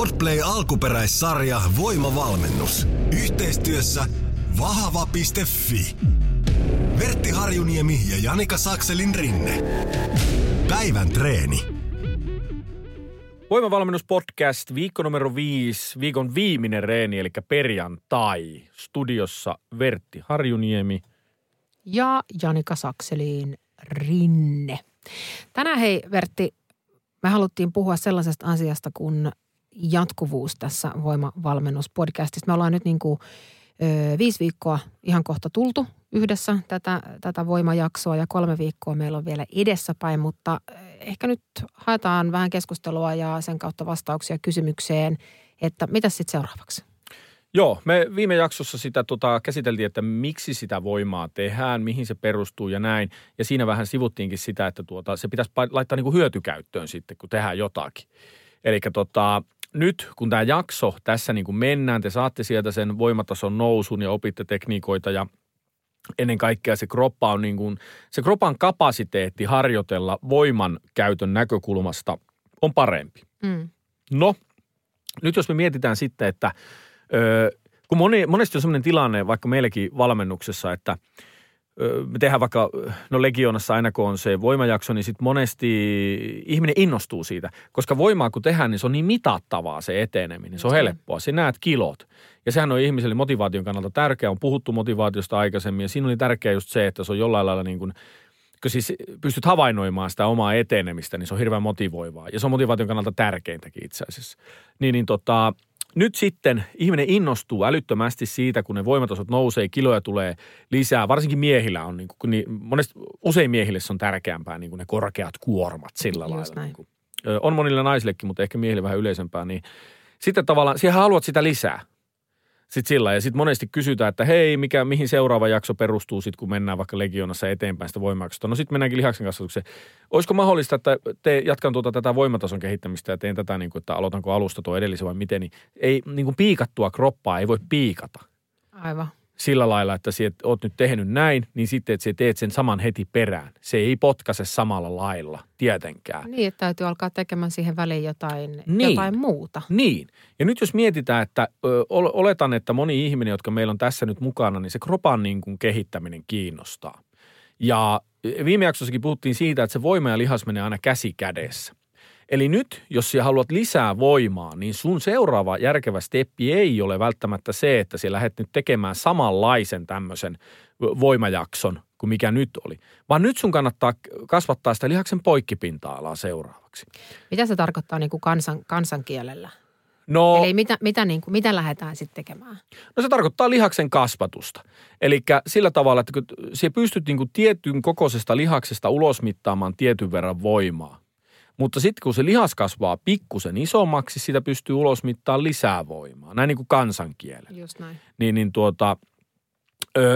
Podplay alkuperäissarja Voimavalmennus. Yhteistyössä vahva.fi. Vertti Harjuniemi ja Janika Sakselin rinne. Päivän treeni. Voimavalmennuspodcast, viikko numero viisi, viikon viimeinen reeni, eli perjantai. Studiossa Vertti Harjuniemi. ja Janika Sakselin rinne. Tänään hei Vertti, me haluttiin puhua sellaisesta asiasta kuin jatkuvuus tässä voimavalmennuspodcastissa. Me ollaan nyt niin kuin, ö, viisi viikkoa ihan kohta tultu yhdessä tätä, tätä voimajaksoa ja kolme viikkoa meillä on vielä edessäpäin, mutta ehkä nyt haetaan vähän keskustelua ja sen kautta vastauksia kysymykseen, että mitä sitten seuraavaksi? Joo, me viime jaksossa sitä tota, käsiteltiin, että miksi sitä voimaa tehdään, mihin se perustuu ja näin. Ja siinä vähän sivuttiinkin sitä, että tuota, se pitäisi laittaa niin kuin hyötykäyttöön sitten, kun tehdään jotakin. Eli tota, nyt kun tämä jakso tässä niin kuin mennään, te saatte sieltä sen voimatason nousun ja opitte tekniikoita ja ennen kaikkea se kroppa on niin kuin, se kropan kapasiteetti harjoitella voiman käytön näkökulmasta on parempi. Mm. No, nyt jos me mietitään sitten, että ö, kun moni, monesti on sellainen tilanne vaikka meilläkin valmennuksessa, että me tehdään vaikka, no Legionassa aina kun on se voimajakso, niin sitten monesti ihminen innostuu siitä. Koska voimaa kun tehdään, niin se on niin mitattavaa se eteneminen. Se on helppoa. Sinä näet kilot. Ja sehän on ihmiselle motivaation kannalta tärkeää. On puhuttu motivaatiosta aikaisemmin ja siinä oli tärkeää just se, että se on jollain lailla niin kuin kun siis pystyt havainnoimaan sitä omaa etenemistä, niin se on hirveän motivoivaa. Ja se on motivaation kannalta tärkeintäkin itse asiassa. Niin, niin tota, nyt sitten ihminen innostuu älyttömästi siitä, kun ne voimatasot nousee, kiloja tulee lisää. Varsinkin miehillä on, niin kuin, niin, monesti, usein miehille se on tärkeämpää niin kuin ne korkeat kuormat sillä Just lailla. näin. Niin kuin. On monille naisillekin, mutta ehkä miehille vähän yleisempää. Niin sitten tavallaan, siihen haluat sitä lisää. Sitten sillä ja sitten monesti kysytään, että hei, mikä, mihin seuraava jakso perustuu sitten, kun mennään vaikka legionassa eteenpäin sitä voimajaksosta. No sitten mennäänkin lihaksen kasvatukseen. Olisiko mahdollista, että te jatkan tuota tätä voimatason kehittämistä ja teen tätä, niin kuin, että aloitanko alusta tuo edellisen vai miten, niin ei niin kuin piikattua kroppaa ei voi piikata Aivan. Sillä lailla, että sä oot nyt tehnyt näin, niin sitten, että sä teet sen saman heti perään. Se ei potkaise samalla lailla, tietenkään. Niin, että täytyy alkaa tekemään siihen väliin jotain, Niin. jotain muuta. Niin. Ja nyt jos mietitään, että ö, ol- oletan, että moni ihminen, jotka meillä on tässä nyt mukana, niin se kropan niin kuin kehittäminen kiinnostaa. Ja viime jaksossakin puhuttiin siitä, että se voima ja lihas menee aina käsi kädessä. Eli nyt, jos sinä haluat lisää voimaa, niin sun seuraava järkevä steppi ei ole välttämättä se, että sinä lähdet nyt tekemään samanlaisen tämmöisen voimajakson kuin mikä nyt oli. Vaan nyt sun kannattaa kasvattaa sitä lihaksen poikkipinta-alaa seuraavaksi. Mitä se tarkoittaa niin kuin kansan, kansankielellä? No, Eli mitä, mitä, niin kuin, mitä lähdetään sitten tekemään? No se tarkoittaa lihaksen kasvatusta. Eli sillä tavalla, että kun se pystyt niin kuin tietyn kokoisesta lihaksesta ulosmittaamaan tietyn verran voimaa. Mutta sitten kun se lihas kasvaa pikkusen isommaksi, sitä pystyy ulosmittaamaan lisää voimaa. Näin niin kuin kansankielellä Just näin. niin, niin tuota,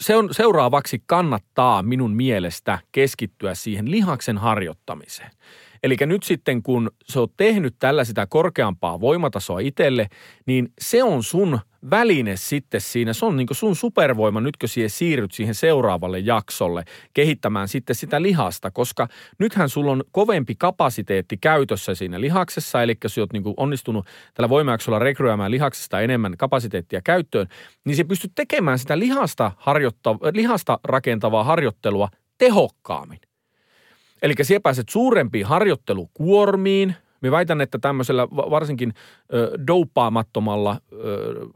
se on, seuraavaksi kannattaa minun mielestä keskittyä siihen lihaksen harjoittamiseen. Eli nyt sitten kun sä oot tehnyt tällä sitä korkeampaa voimatasoa itselle, niin se on sun väline sitten siinä. Se on niin sun supervoima nyt, kun siihen siirryt siihen seuraavalle jaksolle kehittämään sitten sitä lihasta, koska nythän sulla on kovempi kapasiteetti käytössä siinä lihaksessa, eli jos oot niin onnistunut tällä voimajaksolla rekryämään lihaksesta enemmän kapasiteettia käyttöön, niin se pystyt tekemään sitä lihasta, harjoitta, lihasta rakentavaa harjoittelua tehokkaammin. Eli siellä pääset suurempiin harjoittelukuormiin. Me väitän, että tämmöisellä va- varsinkin ö,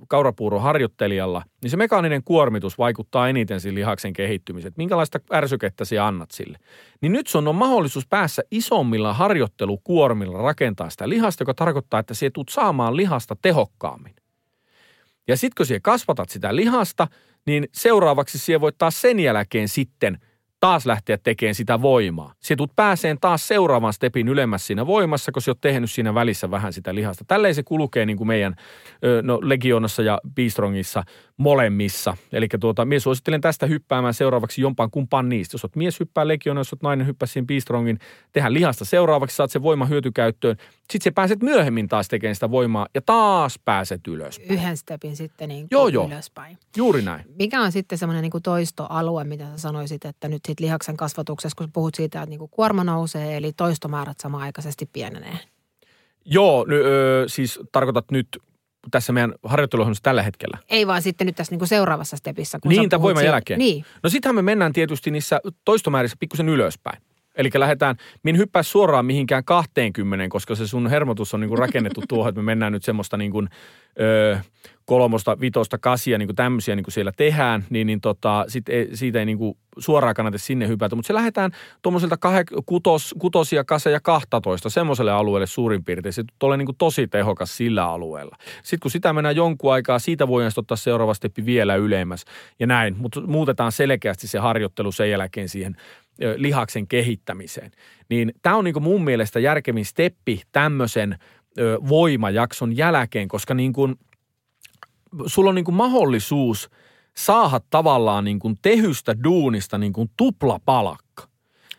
kaurapuuroharjoittelijalla, niin se mekaaninen kuormitus vaikuttaa eniten siinä lihaksen kehittymiseen. Minkälaista ärsykettä sä annat sille. Niin nyt sun on mahdollisuus päässä isommilla harjoittelukuormilla rakentaa sitä lihasta, joka tarkoittaa, että sä tulet saamaan lihasta tehokkaammin. Ja sitten kun sä kasvatat sitä lihasta, niin seuraavaksi sä voit taas sen jälkeen sitten taas lähteä tekemään sitä voimaa. Sä tulet pääseen taas seuraavan stepin ylemmäs siinä voimassa, kun sä oot tehnyt siinä välissä vähän sitä lihasta. Tälleen se kulkee niin kuin meidän no, Legionassa ja Beastrongissa molemmissa. Eli tuota, minä suosittelen tästä hyppäämään seuraavaksi jompaan kumpaan niistä. Jos oot mies hyppää Legionassa, jos oot nainen hyppää siinä Beastrongin, tehdään lihasta seuraavaksi, saat sen voima hyötykäyttöön. Sitten sä pääset myöhemmin taas tekemään sitä voimaa ja taas pääset ylös. Yhden stepin sitten niin Joo, joo. ylöspäin. Juuri näin. Mikä on sitten semmoinen niin toistoalue, mitä sä sanoisit, että nyt sitten lihaksen kasvatuksessa, kun puhut siitä, että niin kuin kuorma nousee, eli toistomäärät samaaikaisesti pienenee? Joo, ö, siis tarkoitat nyt tässä meidän harjoitteluohjelmassa tällä hetkellä. Ei vaan sitten nyt tässä niinku seuraavassa stepissä. Kun Niin, tämän voiman jälkeen. Niin. No sitähän me mennään tietysti niissä toistomäärissä pikkusen ylöspäin. Eli lähdetään, min hyppää suoraan mihinkään 20, koska se sun hermotus on niinku rakennettu tuohon, että me mennään nyt semmoista niinku, ö, kolmosta, vitosta, kasia, niinku tämmöisiä niinku siellä tehdään, niin, niin tota, sit ei, siitä ei niinku suoraan kannata sinne hypätä. Mutta se lähdetään tuommoiselta kutos, kutosia, kaseja, 12, semmoiselle alueelle suurin piirtein. Se tulee niinku tosi tehokas sillä alueella. Sitten kun sitä mennään jonkun aikaa, siitä voidaan ottaa seuraava steppi vielä ylemmäs ja näin. Mutta muutetaan selkeästi se harjoittelu sen jälkeen siihen lihaksen kehittämiseen. Niin tämä on niinku mun mielestä järkevin steppi tämmöisen voimajakson jälkeen, koska niin kuin, sulla on niin kuin mahdollisuus saada tavallaan niin kuin tehystä duunista niin kuin tuplapalakka.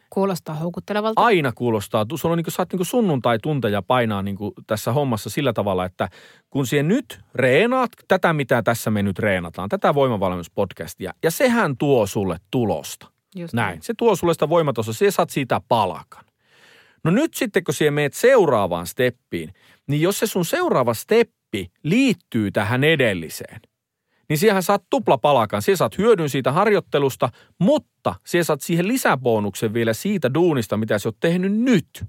Kuulostaa houkuttelevalta. Aina kuulostaa, sulla on niin kuin, saat niin kuin sunnuntai-tunteja painaa niin kuin tässä hommassa sillä tavalla, että kun siihen nyt reenaat tätä, mitä tässä me nyt reenataan, tätä voimavalmennuspodcastia, ja sehän tuo sulle tulosta. Just Näin. Se tuo sulle sitä voimatossa, se saat siitä palakan. No nyt sitten, kun siihen meet seuraavaan steppiin, niin jos se sun seuraava steppi liittyy tähän edelliseen, niin siihen saat tuplapalakan. Siihen saat hyödyn siitä harjoittelusta, mutta siihen saat siihen lisäbonuksen vielä siitä duunista, mitä sä oot tehnyt nyt.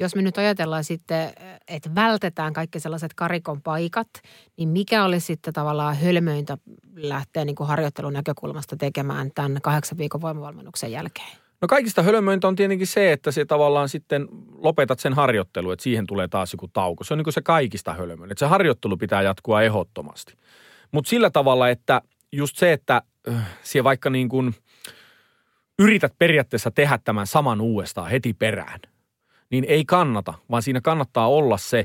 Jos me nyt ajatellaan sitten, että vältetään kaikki sellaiset karikon paikat, niin mikä olisi sitten tavallaan hölmöintä lähteä niin kuin harjoittelun näkökulmasta tekemään tämän kahdeksan viikon voimavalmennuksen jälkeen? No kaikista hölmöintä on tietenkin se, että se tavallaan sitten lopetat sen harjoittelun, että siihen tulee taas joku tauko. Se on niin kuin se kaikista hölmöin, että se harjoittelu pitää jatkua ehdottomasti. Mutta sillä tavalla, että just se, että äh, siellä vaikka niin kuin yrität periaatteessa tehdä tämän saman uudestaan heti perään, niin ei kannata, vaan siinä kannattaa olla se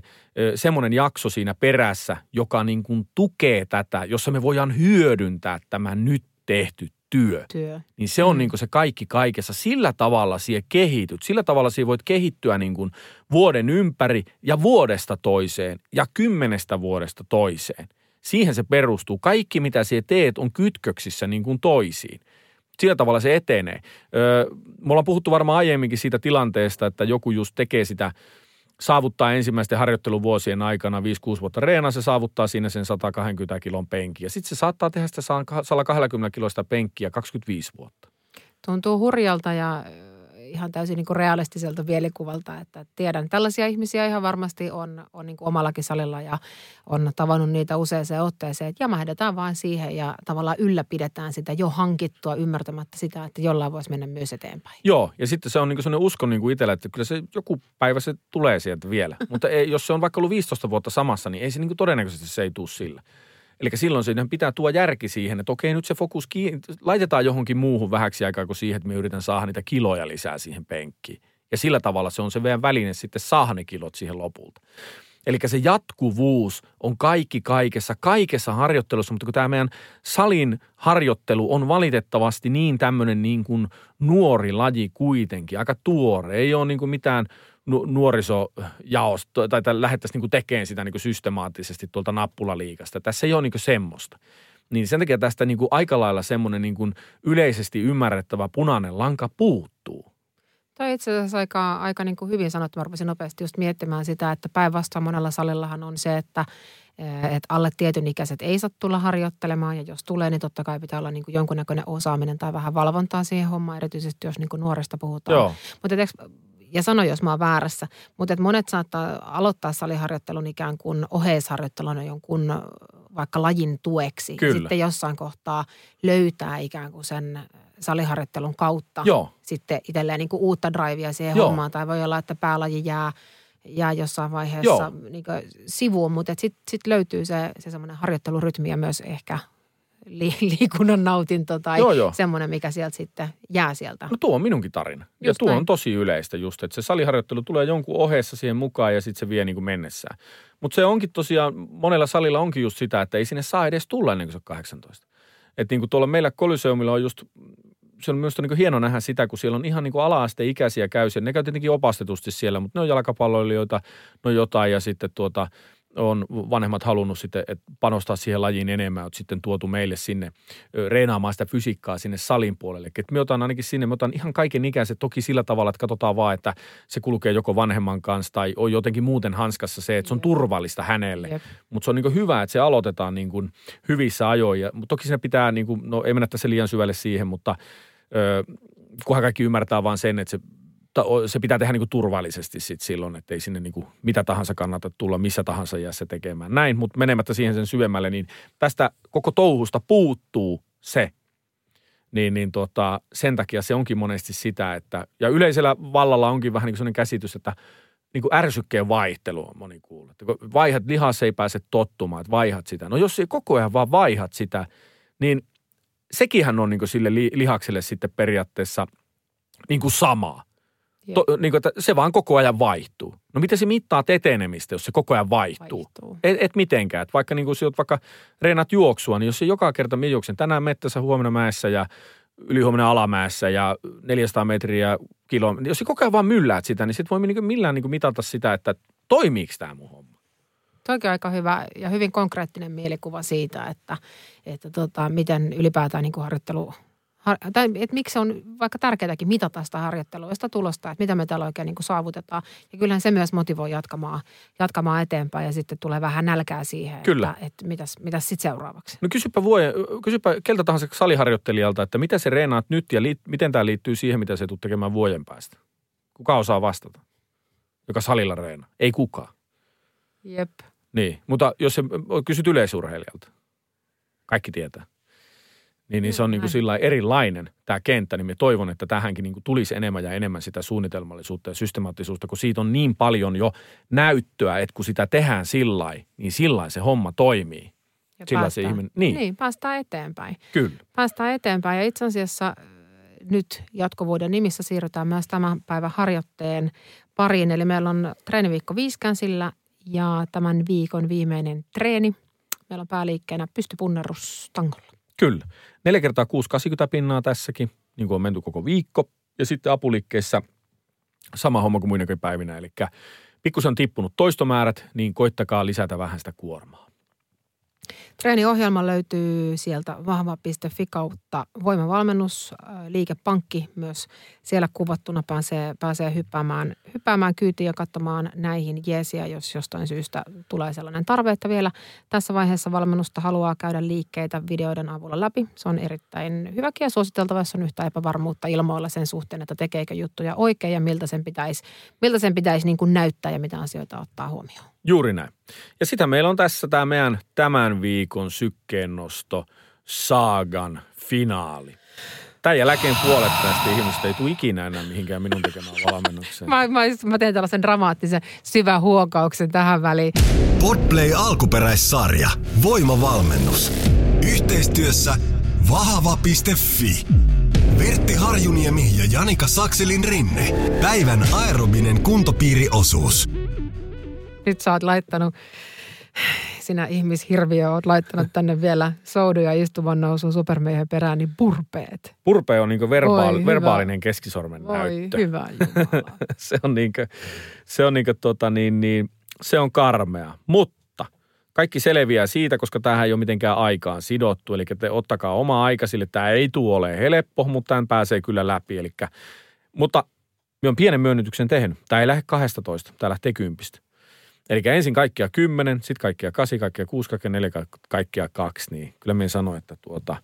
semmoinen jakso siinä perässä, joka niin kuin tukee tätä, jossa me voidaan hyödyntää tämä nyt tehty työ Työ. niin se on Mm. niin kuin se kaikki kaikessa. Sillä tavalla siihen kehityt. Sillä tavalla siihen voit kehittyä niin kuin vuoden ympäri ja vuodesta toiseen ja kymmenestä vuodesta toiseen. Siihen se perustuu. Kaikki, mitä siellä teet, on kytköksissä niin kuin toisiin. Sillä tavalla se etenee. Öö, me ollaan puhuttu varmaan aiemminkin siitä tilanteesta, että joku just tekee sitä, saavuttaa ensimmäisten harjoitteluvuosien aikana 5-6 vuotta reenaa, se saavuttaa siinä sen 120 kilon penkiä. Sitten se saattaa tehdä sitä 120 kiloista penkkiä 25 vuotta. Tuntuu hurjalta ja ihan täysin niin kuin realistiselta mielikuvalta, että tiedän, tällaisia ihmisiä ihan varmasti on, on niin kuin omallakin salilla ja on tavannut niitä useaseen otteeseen, että jämähdetään vaan siihen ja tavallaan ylläpidetään sitä jo hankittua ymmärtämättä sitä, että jollain voisi mennä myös eteenpäin. Joo, ja sitten se on niin sellainen usko niin kuin itsellä, että kyllä se joku päivä se tulee sieltä vielä. Mutta ei, jos se on vaikka ollut 15 vuotta samassa, niin ei se niin kuin todennäköisesti se ei tule sillä. Eli silloin siinä pitää tuoda järki siihen, että okei nyt se fokus kiinni, laitetaan johonkin muuhun vähäksi aikaa kuin siihen, että me yritän saada niitä kiloja lisää siihen penkkiin. Ja sillä tavalla se on se meidän väline sitten saada ne kilot siihen lopulta. Eli se jatkuvuus on kaikki kaikessa, kaikessa harjoittelussa, mutta kun tämä meidän salin harjoittelu on valitettavasti niin tämmöinen niin kuin nuori laji kuitenkin, aika tuore. Ei ole niin kuin mitään nu- nuorisojaosta tai, lähdettäisiin niin kuin tekemään sitä niin kuin systemaattisesti tuolta nappulaliikasta. Tässä ei ole niin kuin semmoista. Niin sen takia tästä niin kuin aika lailla semmoinen niin kuin yleisesti ymmärrettävä punainen lanka puuttuu. Toi itse asiassa aika, aika niin kuin hyvin sanottu. Mä rupesin nopeasti just miettimään sitä, että päinvastoin monella salillahan on se, että eh, että alle tietyn ikäiset ei saa tulla harjoittelemaan ja jos tulee, niin totta kai pitää olla niin kuin jonkunnäköinen osaaminen tai vähän valvontaa siihen hommaan, erityisesti jos niin kuin nuoresta puhutaan. Joo. Mutta ja sano, jos mä oon väärässä, mutta että monet saattaa aloittaa saliharjoittelun ikään kuin oheisharjoitteluna jonkun vaikka lajin tueksi. Kyllä. Sitten jossain kohtaa löytää ikään kuin sen saliharjoittelun kautta Joo. sitten itselleen niin kuin uutta drivea siihen Joo. hommaan. Tai voi olla, että päälaji jää, jää jossain vaiheessa Joo. niin sivuun, mutta sitten sit löytyy se, se semmoinen harjoittelurytmi ja myös ehkä li, liikunnan nautinto tai Joo, joo. semmoinen, mikä sieltä sitten jää sieltä. No tuo on minunkin tarina. ja Just tuo näin. on tosi yleistä just, että se saliharjoittelu tulee jonkun ohessa siihen mukaan ja sitten se vie niin kuin mennessään. Mutta se onkin tosiaan, monella salilla onkin just sitä, että ei sinne saa edes tulla ennen kuin se on 18. Että niin kuin tuolla meillä Koliseumilla on just, se on myös niin hieno nähdä sitä, kun siellä on ihan niin kuin ala-asteikäisiä käy siellä. Ne käy tietenkin opastetusti siellä, mutta ne on jalkapalloilijoita, no jotain ja sitten tuota, on vanhemmat halunnut sitten että panostaa siihen lajiin enemmän, että sitten tuotu meille sinne reenaamaan sitä fysiikkaa sinne salin puolelle. Et me otan ainakin sinne, me otan ihan kaiken ikäiset toki sillä tavalla, että katsotaan vaan, että se kulkee joko vanhemman kanssa tai on jotenkin muuten hanskassa se, että se on Jep. turvallista hänelle. Mutta se on niin hyvä, että se aloitetaan niin kuin hyvissä ajoin. Ja, mutta toki siinä pitää, niin kuin, no ei mennä tässä liian syvälle siihen, mutta ö, kunhan kaikki ymmärtää vaan sen, että se, ta- o- se pitää tehdä niin kuin turvallisesti sit silloin, että ei sinne niin kuin mitä tahansa kannata tulla missä tahansa iässä tekemään. Näin, mutta menemättä siihen sen syvemmälle, niin tästä koko touhusta puuttuu se, niin, niin tota, sen takia se onkin monesti sitä, että, ja yleisellä vallalla onkin vähän niin kuin sellainen käsitys, että niin kuin ärsykkeen vaihtelu on moni kuullut. Vaihat, lihas ei pääse tottumaan, että vaihat sitä. No jos ei koko ajan vaan vaihat sitä, niin sekinhän on niin kuin sille li, lihakselle sitten periaatteessa niin kuin samaa. To, niin kuin, että se vaan koko ajan vaihtuu. No miten se mittaa etenemistä, jos se koko ajan vaihtuu? Vaihtuu. Et, et mitenkään. Et vaikka niin kuin, vaikka reenat juoksua, niin jos se joka kerta minä juoksen tänään mettässä, huomenna mäessä ja ylihuomenna alamäessä ja 400 metriä kilo, niin jos se koko ajan vaan mylläät sitä, niin sit voi niin millään niin kuin mitata sitä, että toimiiko tämä mun homma. Toikin on aika hyvä ja hyvin konkreettinen mielikuva siitä, että, että tota, miten ylipäätään niin kuin harjoittelu, har, tai että miksi on vaikka tärkeääkin mitata sitä harjoittelua sitä tulosta, että mitä me täällä oikein niin kuin saavutetaan. Ja kyllähän se myös motivoi jatkamaan, jatkamaan eteenpäin ja sitten tulee vähän nälkää siihen, Kyllä. että, että mitäs, mitäs sitten seuraavaksi. No kysypä, voi, kysypä keltä tahansa saliharjoittelijalta, että mitä se reenaat nyt ja liit, miten tämä liittyy siihen, mitä se tulet tekemään vuoden päästä. Kuka osaa vastata? Joka salilla reenaa? Ei kukaan. Jep. Niin, mutta jos se kysyt yleisurheilijalta, kaikki tietää. Niin, niin se on niin kuin sillä erilainen tämä kenttä, niin me toivon, että tähänkin niin kuin tulisi enemmän ja enemmän sitä suunnitelmallisuutta ja systemaattisuutta, kun siitä on niin paljon jo näyttöä, että kun sitä tehdään sillä niin sillä se homma toimii. Ja Sillä se ihminen- niin. niin, päästään eteenpäin. Kyllä. päästään eteenpäin. Ja itse asiassa äh, nyt jatkuvuuden nimissä siirrytään myös tämän päivän harjoitteen pariin. Eli meillä on treeniviikko viiskänsillä ja tämän viikon viimeinen treeni. Meillä on pääliikkeenä pystypunnerus tangolla. Kyllä. 4 kertaa 6, 80 pinnaa tässäkin, niin kuin on menty koko viikko. Ja sitten apuliikkeessä sama homma kuin muinakin päivinä. Eli pikkusen on tippunut toistomäärät, niin koittakaa lisätä vähän sitä kuormaa. Treeniohjelma löytyy sieltä vahva.fi kautta voimavalmennus, äh, liikepankki myös siellä kuvattuna pääsee, pääsee hyppäämään, hyppäämään kyytiin ja katsomaan näihin jeesiä, jos jostain syystä tulee sellainen tarve, että vielä tässä vaiheessa valmennusta haluaa käydä liikkeitä videoiden avulla läpi. Se on erittäin hyväkin ja suositeltava, jos on yhtä epävarmuutta ilmoilla sen suhteen, että tekeekö juttuja oikein ja miltä sen pitäisi, miltä sen pitäisi niin kuin näyttää ja mitä asioita ottaa huomioon. Juuri näin. Ja sitä meillä on tässä tämä meidän tämän viikon sykkeennosto Saagan finaali. Tämän jälkeen puolet tästä ihmistä ei tule ikinä enää mihinkään minun tekemään valmennukseen. Mä, mä, mä teen tällaisen dramaattisen syvän huokauksen tähän väliin. Podplay alkuperäissarja. Voimavalmennus. Yhteistyössä vahva.fi. Vertti Harjuniemi ja Janika Sakselin rinne. Päivän aerobinen kuntopiiriosuus. Nyt sä oot laittanut, sinä ihmishirviö, oot laittanut tänne vielä souduja istuvan nousun supermiehen perään, niin purpeet. Purpe on niin verbaal, Voi hyvä. verbaalinen keskisormen Voi näyttö. hyvä Jumala. se on niinkö, se on niinkö tota niin, niin, se on karmea. Mutta kaikki selviää siitä, koska tähän ei ole mitenkään aikaan sidottu. Eli te ottakaa oma aika sille. Tämä ei tule ole helppo, mutta tämän pääsee kyllä läpi. Eli, mutta me on pienen myönnytyksen tehnyt. Tämä ei lähde 12, tämä lähtee kympistä. Eli ensin kaikkia 10, sitten kaikkia 8, kaikkia 6, kaikkia 4, kaikkia 2. Niin kyllä minä sanoin, että tuota,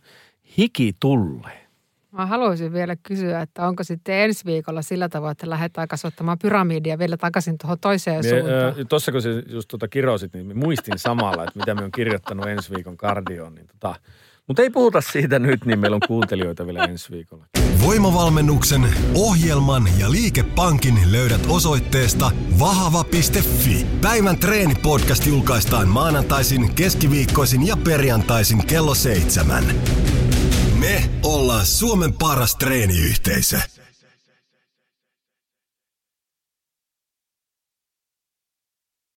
hiki tulee. Mä haluaisin vielä kysyä, että onko sitten ensi viikolla sillä tavoin, että lähdetään kasvattamaan pyramidia vielä takaisin tuohon toiseen suuntaan. Tuossa kun se just tuota kirosit, niin muistin samalla, että mitä me on kirjoittanut ensi viikon kardioon. Niin tota, mutta ei puhuta siitä nyt, niin meillä on kuuntelijoita vielä ensi viikolla. Voimavalmennuksen, ohjelman ja liikepankin löydät osoitteesta vahva.fi. Päivän treenipodcast julkaistaan maanantaisin, keskiviikkoisin ja perjantaisin kello seitsemän. Me ollaan Suomen paras treeniyhteisö.